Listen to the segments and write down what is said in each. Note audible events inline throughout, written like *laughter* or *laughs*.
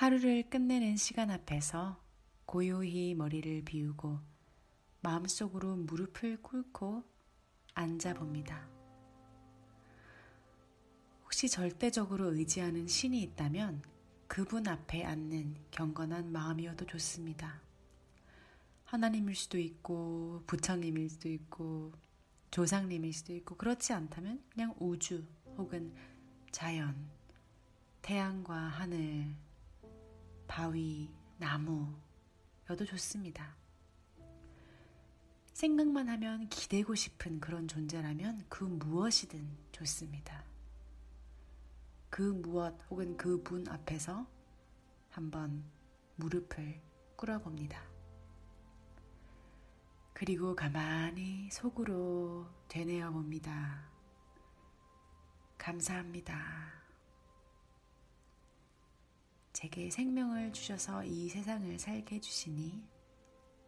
하루를 끝내는 시간 앞에서 고요히 머리를 비우고 마음속으로 무릎을 꿇고 앉아봅니다. 혹시 절대적으로 의지하는 신이 있다면 그분 앞에 앉는 경건한 마음이어도 좋습니다. 하나님일 수도 있고, 부처님일 수도 있고, 조상님일 수도 있고, 그렇지 않다면 그냥 우주 혹은 자연, 태양과 하늘, 바위, 나무여도 좋습니다. 생각만 하면 기대고 싶은 그런 존재라면 그 무엇이든 좋습니다. 그 무엇 혹은 그 분 앞에서 한번 무릎을 꿇어봅니다. 그리고 가만히 속으로 되뇌어 봅니다. 감사합니다. 제게 생명을 주셔서 이 세상을 살게 해주시니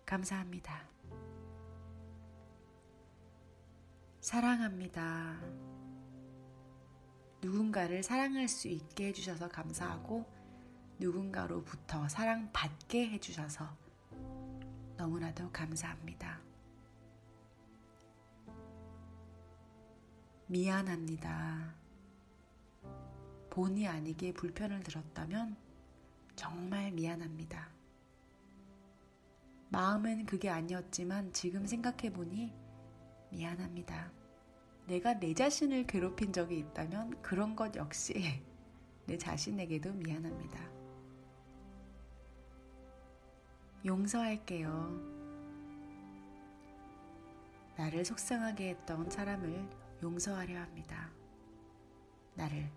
감사합니다. 사랑합니다. 누군가를 사랑할 수 있게 해주셔서 감사하고 누군가로부터 사랑받게 해주셔서 너무나도 감사합니다. 미안합니다. 본의 아니게 불편을 들었다면 정말 미안합니다. 마음은 그게 아니었지만 지금 생각해보니 미안합니다. 내가 내 자신을 괴롭힌 적이 있다면 그런 것 역시 *laughs* 내 자신에게도 미안합니다. 용서할게요. 나를 속상하게 했던 사람을 용서하려 합니다. 나를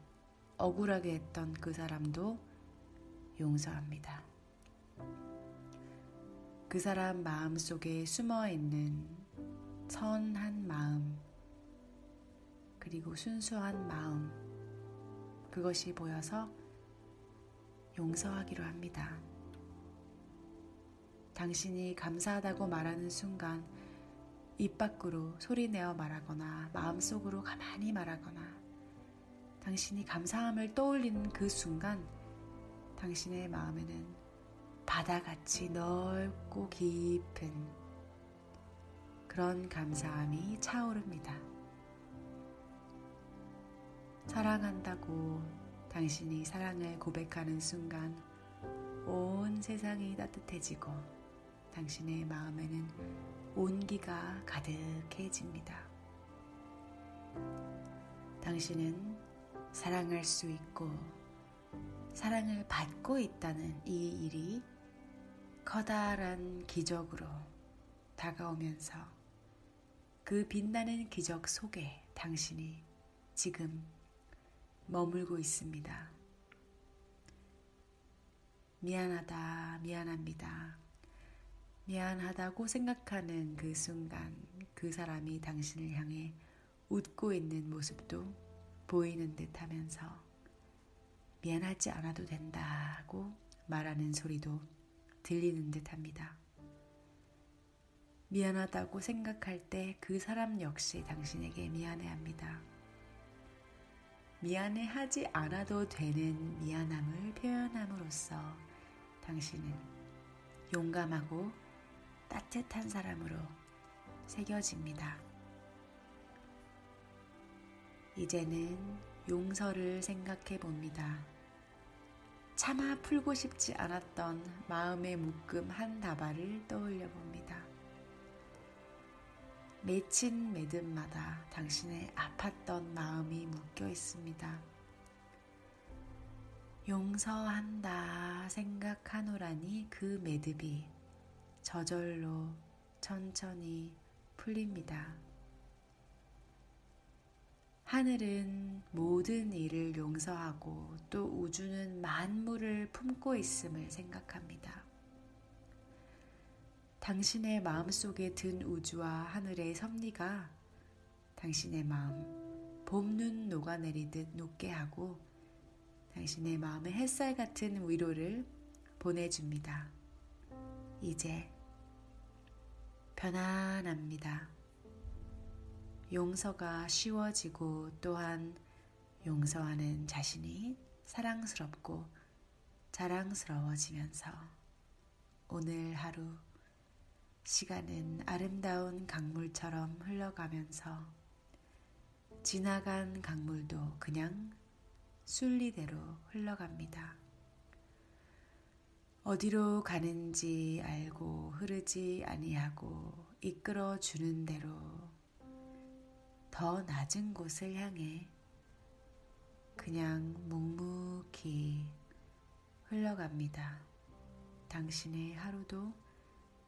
억울하게 했던 그 사람도 용서합니다. 그 사람 마음 속에 숨어 있는 선한 마음, 그리고 순수한 마음, 그것이 보여서 용서하기로 합니다. 당신이 감사하다고 말하는 순간 입 밖으로 소리내어 말하거나 마음속으로 가만히 말하거나 당신이 감사함을 떠올리는 그 순간 당신의 마음에는 바다같이 넓고 깊은 그런 감사함이 차오릅니다. 사랑한다고 당신이 사랑을 고백하는 순간 온 세상이 따뜻해지고 당신의 마음에는 온기가 가득해집니다. 당신은 사랑할 수 있고 사랑을 받고 있다는 이 일이 커다란 기적으로 다가오면서 그 빛나는 기적 속에 당신이 지금 머물고 있습니다. 미안하다, 미안합니다. 미안하다고 생각하는 그 순간 그 사람이 당신을 향해 웃고 있는 모습도 보이는 듯 하면서 미안하지 않아도 된다고 말하는 소리도 들리는 듯 합니다. 미안하다고 생각할 때 그 사람 역시 당신에게 미안해 합니다. 미안해 하지 않아도 되는 미안함을 표현함으로써 당신은 용감하고 따뜻한 사람으로 새겨집니다. 이제는 용서를 생각해 봅니다. 차마 풀고 싶지 않았던 마음의 묶음 한 다발을 떠올려 봅니다. 맺힌 매듭마다 당신의 아팠던 마음이 묶여 있습니다. 용서한다 생각하노라니 그 매듭이 저절로 천천히 풀립니다. 하늘은 모든 일을 용서하고 또 우주는 만물을 품고 있음을 생각합니다. 당신의 마음 속에 든 우주와 하늘의 섭리가 당신의 마음 봄눈 녹아내리듯 녹게 하고 당신의 마음에 햇살 같은 위로를 보내줍니다. 이제 편안합니다. 용서가 쉬워지고 또한 용서하는 자신이 사랑스럽고 자랑스러워지면서 오늘 하루 시간은 아름다운 강물처럼 흘러가면서 지나간 강물도 그냥 순리대로 흘러갑니다. 어디로 가는지 알고 흐르지 아니하고 이끌어 주는 대로 더 낮은 곳을 향해 그냥 묵묵히 흘러갑니다. 당신의 하루도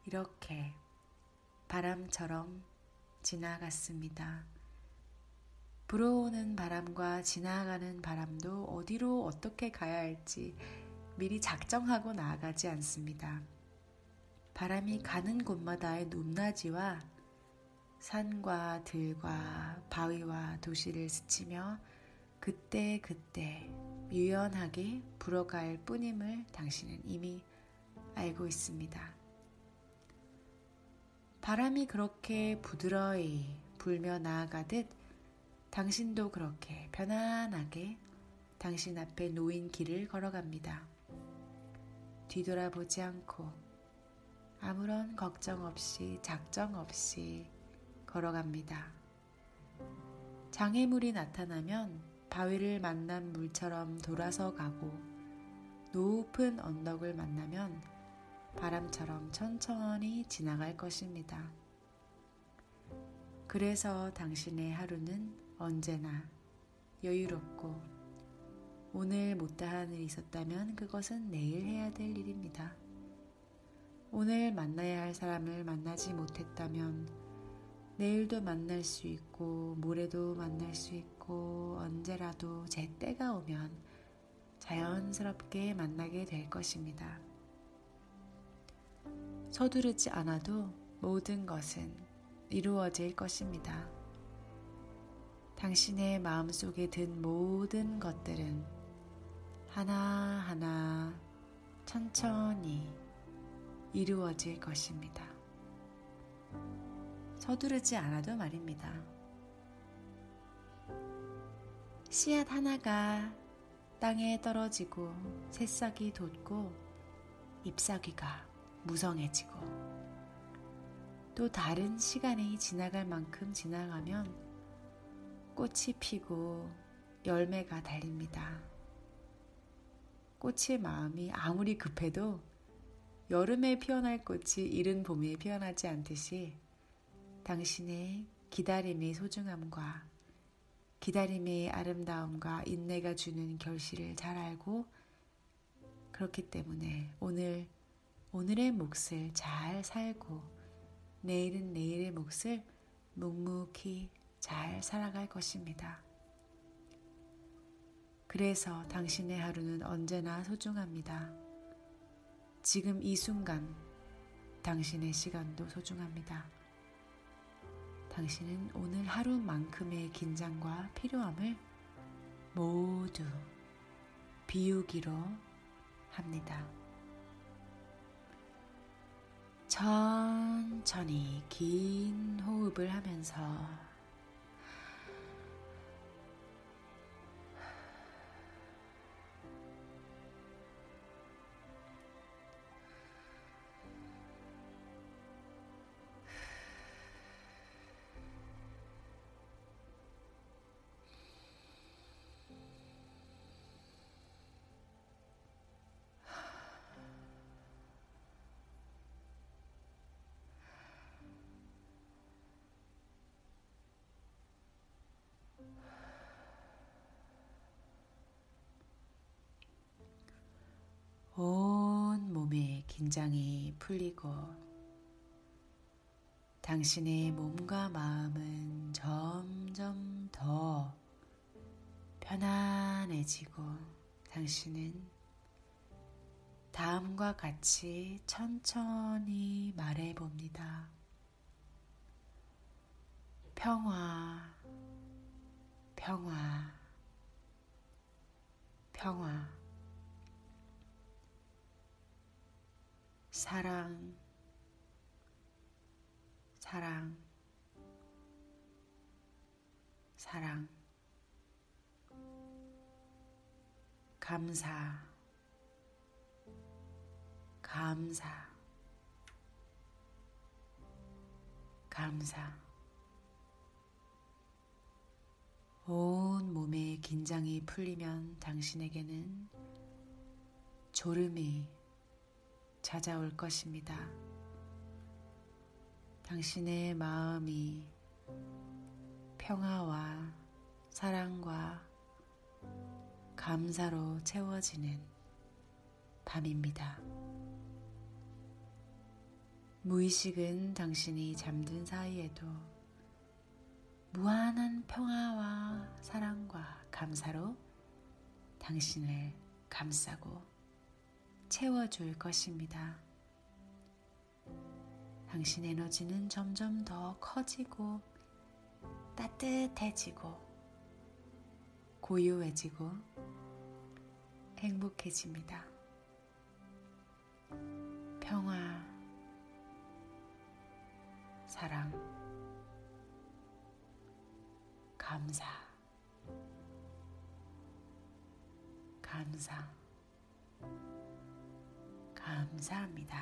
이렇게 바람처럼 지나갔습니다. 불어오는 바람과 지나가는 바람도 어디로 어떻게 가야 할지 미리 작정하고 나아가지 않습니다. 바람이 가는 곳마다의 높낮이와 산과 들과 바위와 도시를 스치며 그때 그때 유연하게 불어갈 뿐임을 당신은 이미 알고 있습니다. 바람이 그렇게 부드러이 불며 나아가듯 당신도 그렇게 편안하게 당신 앞에 놓인 길을 걸어갑니다. 뒤돌아보지 않고 아무런 걱정 없이 작정 없이 걸어갑니다. 장애물이 나타나면 바위를 만난 물처럼 돌아서 가고 높은 언덕을 만나면 바람처럼 천천히 지나갈 것입니다. 그래서 당신의 하루는 언제나 여유롭고 오늘 못다한 일이 있었다면 그것은 내일 해야 될 일입니다. 오늘 만나야 할 사람을 만나지 못했다면 내일도 만날 수 있고 모레도 만날 수 있고 언제라도 제 때가 오면 자연스럽게 만나게 될 것입니다. 서두르지 않아도 모든 것은 이루어질 것입니다. 당신의 마음속에 든 모든 것들은 하나하나 천천히 이루어질 것입니다. 서두르지 않아도 말입니다. 씨앗 하나가 땅에 떨어지고 새싹이 돋고 잎사귀가 무성해지고 또 다른 시간이 지나갈 만큼 지나가면 꽃이 피고 열매가 달립니다. 꽃의 마음이 아무리 급해도 여름에 피어날 꽃이 이른 봄에 피어나지 않듯이 당신의 기다림의 소중함과 기다림의 아름다움과 인내가 주는 결실을 잘 알고 그렇기 때문에 오늘 오늘의 몫을 잘 살고 내일은 내일의 몫을 묵묵히 잘 살아갈 것입니다. 그래서 당신의 하루는 언제나 소중합니다. 지금 이 순간 당신의 시간도 소중합니다. 당신은 오늘 하루만큼의 긴장과 필요함을 모두 비우기로 합니다. 천천히 긴 호흡을 하면서 긴장이 풀리고 당신의 몸과 마음은 점점 더 편안해지고 당신은 다음과 같이 천천히 말해 봅니다. 평화, 평화, 평화. 사랑, 사랑, 사랑, 감사, 감사, 감사. 온 몸의 긴장이 풀리면 당신에게는 졸음이 찾아올 것입니다. 당신의 마음이 평화와 사랑과 감사로 채워지는 밤입니다. 무의식은 당신이 잠든 사이에도 무한한 평화와 사랑과 감사로 당신을 감싸고 채워줄 것입니다. 당신 에너지는 점점 더 커지고 따뜻해지고 고요해지고 행복해집니다. 평화, 사랑, 감사, 감사, 감사합니다.